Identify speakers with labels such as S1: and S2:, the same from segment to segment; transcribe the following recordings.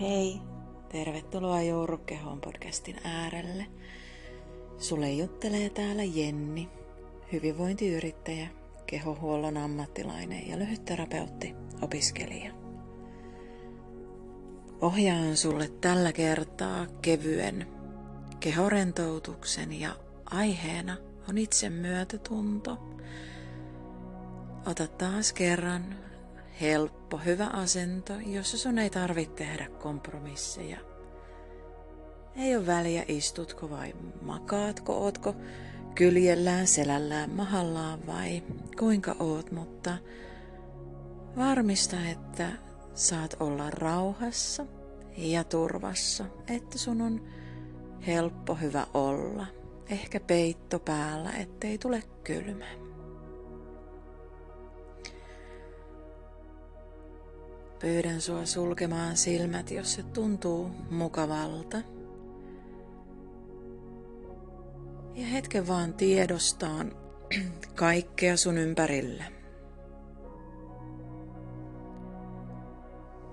S1: Hei, tervetuloa Jourukehoon podcastin äärelle. Sulle juttelee täällä Jenni, hyvinvointiyrittäjä, kehohuollon ammattilainen ja lyhytterapeutti, opiskelija. Ohjaan sulle tällä kertaa kevyen kehorentoutuksen ja aiheena on itsemyötätunto. Ota taas kerran helppo, hyvä asento, jossa sun ei tarvitse tehdä kompromisseja. Ei ole väliä, istutko vai makaatko, ootko kyljellään, selällään, mahallaan vai kuinka oot, mutta varmista, että saat olla rauhassa ja turvassa, että sun on helppo hyvä olla. Ehkä peitto päällä, ettei tule kylmä. Pyydän sua sulkemaan silmät, jos se tuntuu mukavalta. Ja hetken vaan tiedostaan kaikkea sun ympärillä.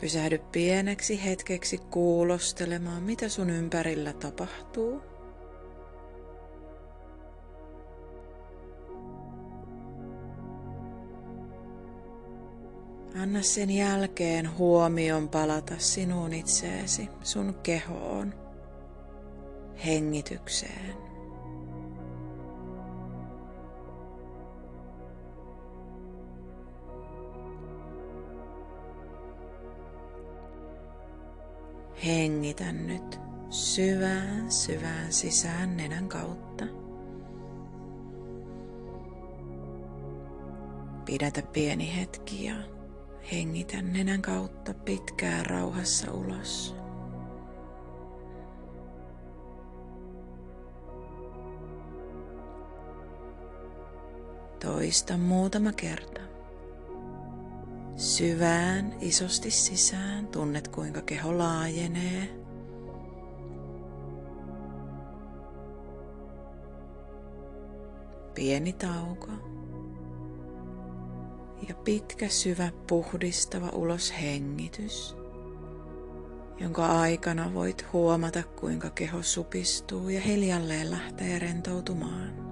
S1: Pysähdy pieneksi hetkeksi kuulostelemaan, mitä sun ympärillä tapahtuu. Anna sen jälkeen huomion palata sinuun itseesi, sun kehoon, hengitykseen. Hengitä nyt syvään syvään sisään nenän kautta. Pidätä pieni hetki ja Hengitä nenän kautta pitkään rauhassa ulos. Toista muutama kerta. Syvään isosti sisään tunnet kuinka keho laajenee. Pieni tauko ja pitkä syvä puhdistava uloshengitys, jonka aikana voit huomata kuinka keho supistuu ja hiljalleen lähtee rentoutumaan.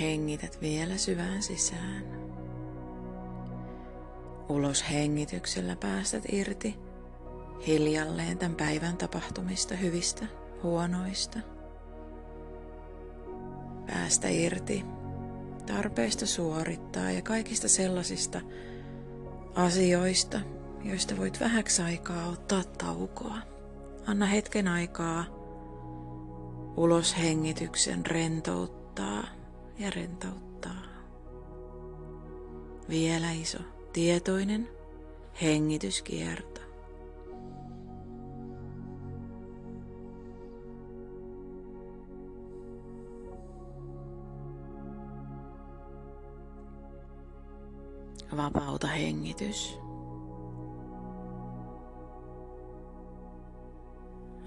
S1: Hengität vielä syvään sisään. Ulos hengityksellä päästät irti hiljalleen tämän päivän tapahtumista, hyvistä, huonoista. Päästä irti tarpeesta suorittaa ja kaikista sellaisista asioista, joista voit vähäksi aikaa ottaa taukoa. Anna hetken aikaa ulos hengityksen rentouttaa ja rentouttaa. Vielä iso, tietoinen hengityskierto. Vapauta hengitys.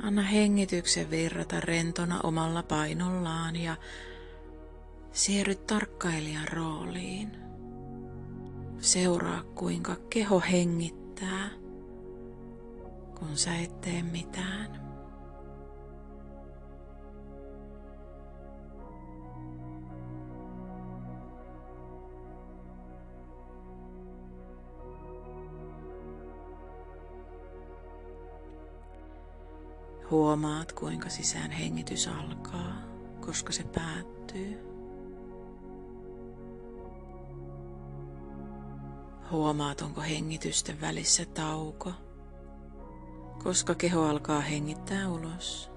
S1: Anna hengityksen virrata rentona omalla painollaan ja siirry tarkkailijan rooliin. Seuraa kuinka keho hengittää, kun sä et tee mitään. Huomaat, kuinka sisään hengitys alkaa, koska se päättyy. Huomaat, onko hengitysten välissä tauko, koska keho alkaa hengittää ulos.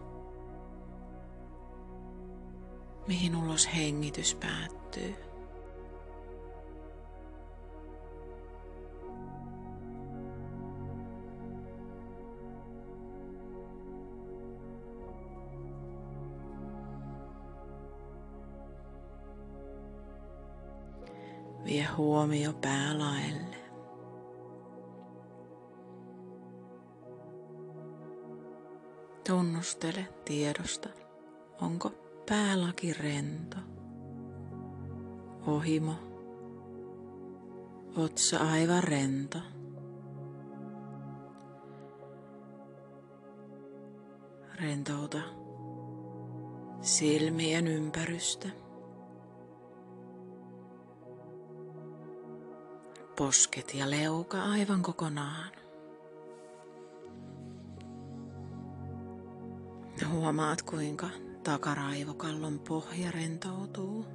S1: Mihin ulos hengitys päättyy. Vie huomio päälaelle. Tunnustele tiedosta, onko päälaki rento. ohimo, otsa aivan rento. Rentouta silmien ympärystä. Posket ja leuka aivan kokonaan. Huomaat kuinka takaraivokallon pohja rentoutuu.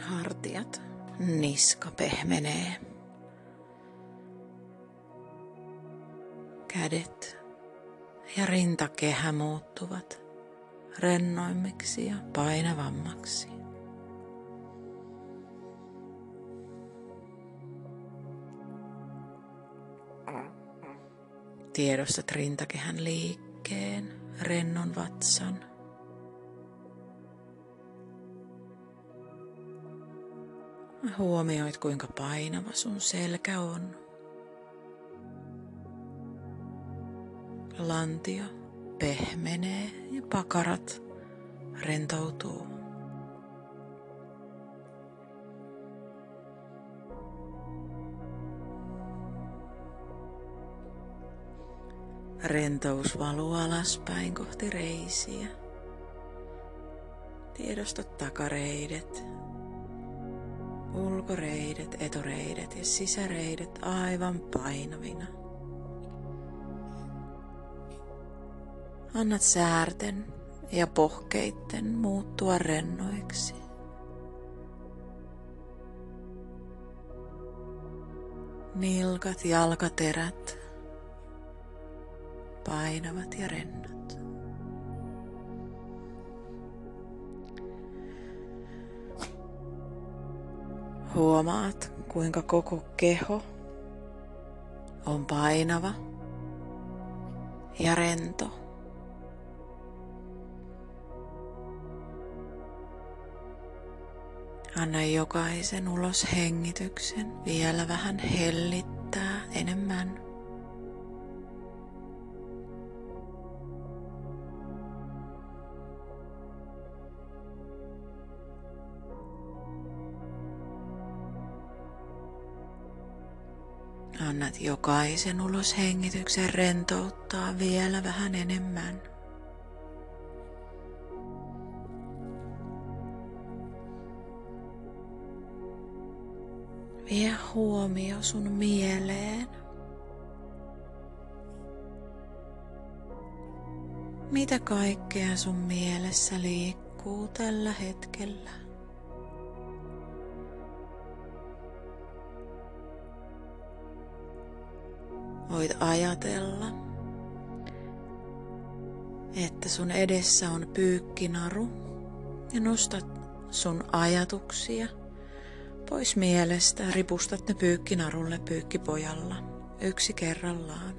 S1: Hartiat, niska pehmenee. Kädet ja rintakehä muuttuvat rennoimmiksi ja painavammaksi. Tiedostat rintakehän liikkeen, rennon vatsan. Huomioit kuinka painava sun selkä on. Lantio pehmenee ja pakarat rentoutuu. Rentous valuu alaspäin kohti reisiä. Tiedostat takareidet, ulkoreidet, etureidet ja sisäreidet aivan painavina. Annat säärten ja pohkeitten muuttua rennoiksi. Nilkat, jalkaterät painavat ja rennot. Huomaat, kuinka koko keho on painava ja rento. Anna jokaisen ulos hengityksen vielä vähän hellittää enemmän. Annat jokaisen ulos hengityksen rentouttaa vielä vähän enemmän. Huomio sun mieleen. Mitä kaikkea sun mielessä liikkuu tällä hetkellä? Voit ajatella, että sun edessä on pyykkinaru ja nostat sun ajatuksia pois mielestä. Ripustat ne pyykkinarulle pyykkipojalla yksi kerrallaan.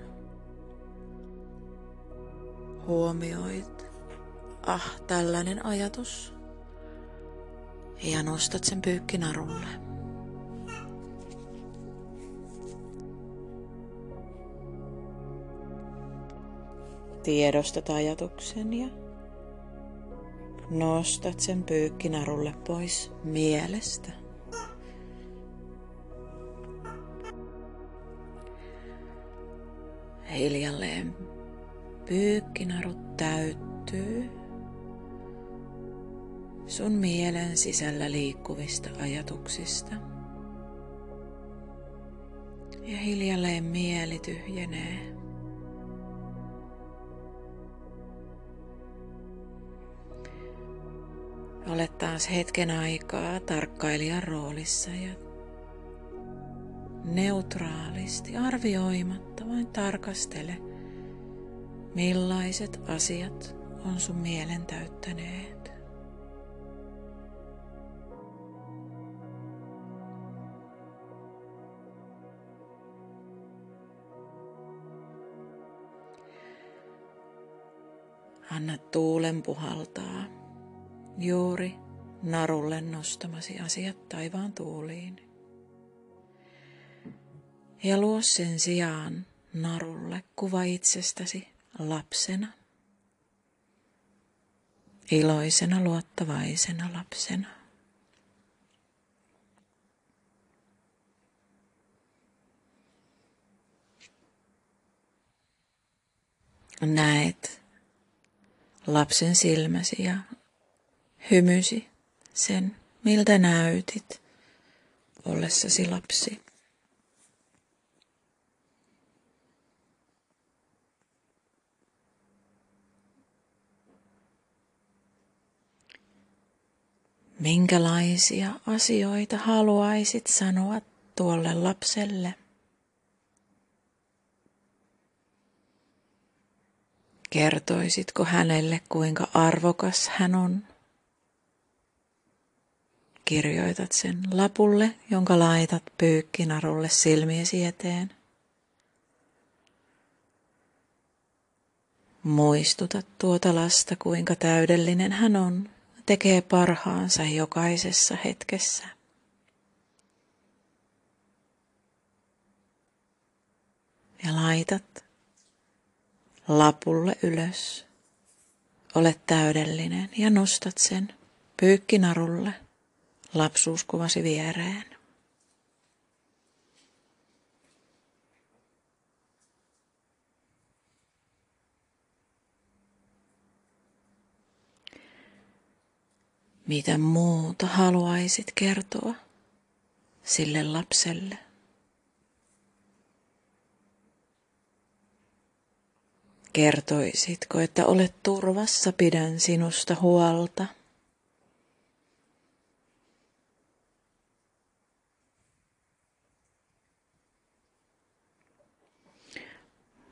S1: Huomioit, ah tällainen ajatus ja nostat sen pyykkinarulle. Tiedostat ajatuksen ja nostat sen pyykkinarulle pois mielestä. Hiljalleen pyykkinarut täyttyy sun mielen sisällä liikkuvista ajatuksista. Ja hiljalleen mieli tyhjenee. Olet taas hetken aikaa tarkkailijan roolissa ja neutraalisti arvioimatta vain tarkastele, millaiset asiat on sun mielen täyttäneet. Anna tuulen puhaltaa juuri narulle nostamasi asiat taivaan tuuliin. Ja luo sen sijaan narulle kuva itsestäsi lapsena, iloisena luottavaisena lapsena. Näet lapsen silmäsi ja hymysi sen, miltä näytit ollessasi lapsi. Minkälaisia asioita haluaisit sanoa tuolle lapselle? Kertoisitko hänelle, kuinka arvokas hän on? Kirjoitat sen lapulle, jonka laitat pyykkinarulle silmiesi eteen. Muistutat tuota lasta, kuinka täydellinen hän on tekee parhaansa jokaisessa hetkessä. Ja laitat lapulle ylös. Olet täydellinen ja nostat sen pyykkinarulle lapsuuskuvasi viereen. Mitä muuta haluaisit kertoa sille lapselle? Kertoisitko, että olet turvassa, pidän sinusta huolta?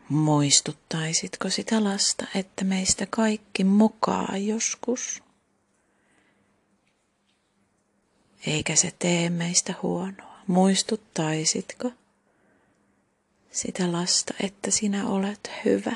S1: Muistuttaisitko sitä lasta, että meistä kaikki mokaa joskus? Eikä se tee meistä huonoa. Muistuttaisitko sitä lasta, että sinä olet hyvä?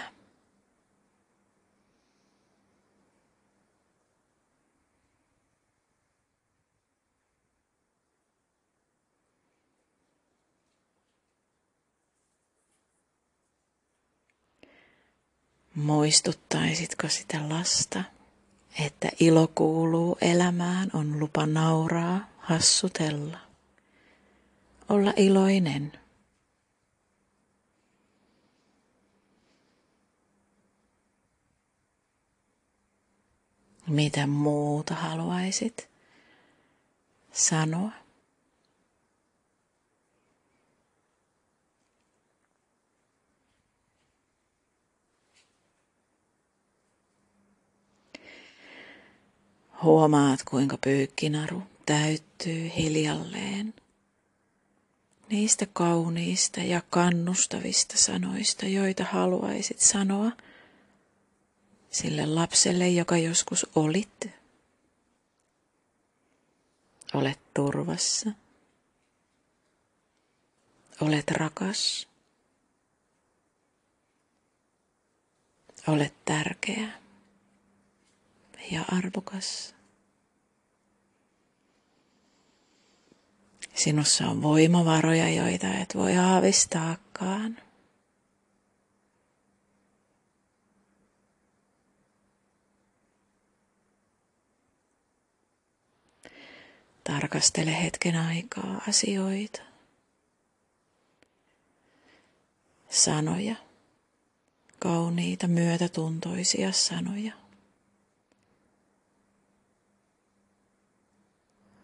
S1: Muistuttaisitko sitä lasta, että ilo kuuluu elämään, on lupa nauraa, hassutella, olla iloinen. Mitä muuta haluaisit sanoa? Huomaat, kuinka pyykkinaru täyttyy hiljalleen niistä kauniista ja kannustavista sanoista, joita haluaisit sanoa sille lapselle, joka joskus olit. Olet turvassa. Olet rakas. Olet tärkeä ja arvokas. Sinussa on voimavaroja, joita et voi aavistaakaan. Tarkastele hetken aikaa asioita, sanoja, kauniita myötätuntoisia sanoja.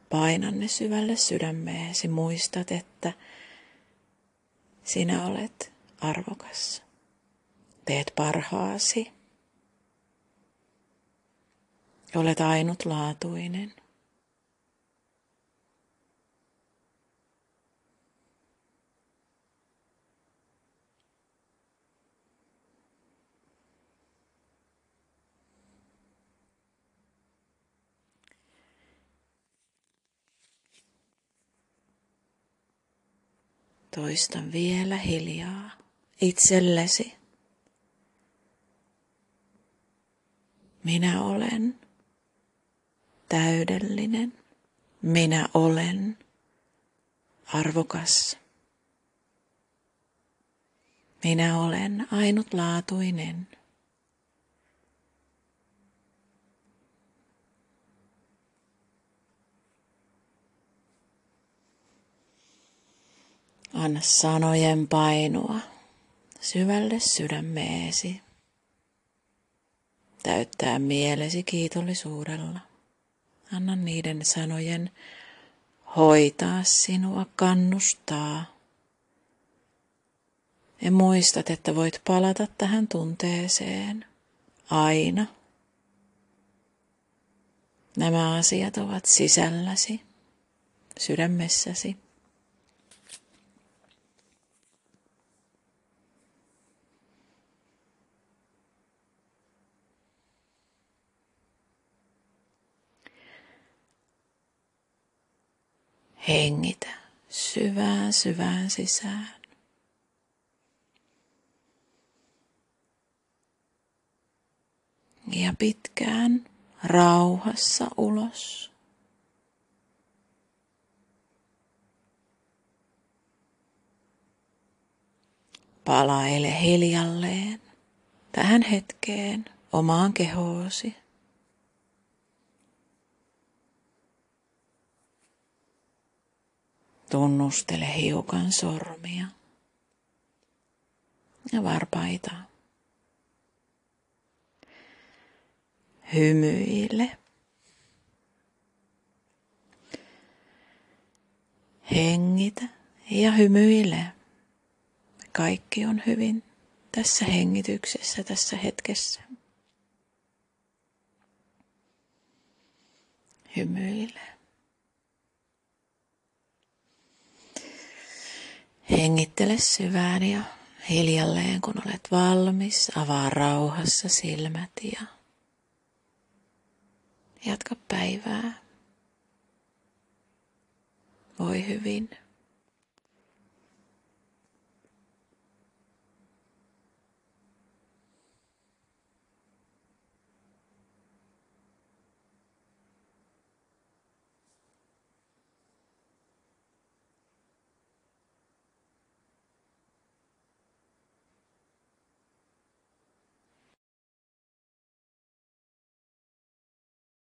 S1: Paina ne syvälle sydämeesi. Muistat, että sinä olet arvokas. Teet parhaasi. Olet ainutlaatuinen. Toistan vielä hiljaa itsellesi. Minä olen täydellinen. Minä olen arvokas. Minä olen ainutlaatuinen. Anna sanojen painua syvälle sydämeesi. Täyttää mielesi kiitollisuudella. Anna niiden sanojen hoitaa sinua, kannustaa. Ja muistat, että voit palata tähän tunteeseen aina. Nämä asiat ovat sisälläsi, sydämessäsi. Hengitä syvään syvään sisään. Ja pitkään rauhassa ulos. Palaile hiljalleen tähän hetkeen omaan kehoosi. Tunnustele hiukan sormia ja varpaita. Hymyile. Hengitä ja hymyile. Kaikki on hyvin tässä hengityksessä, tässä hetkessä. Hymyile. Hengittele syvään ja hiljalleen, kun olet valmis. Avaa rauhassa silmät ja jatka päivää. Voi hyvin.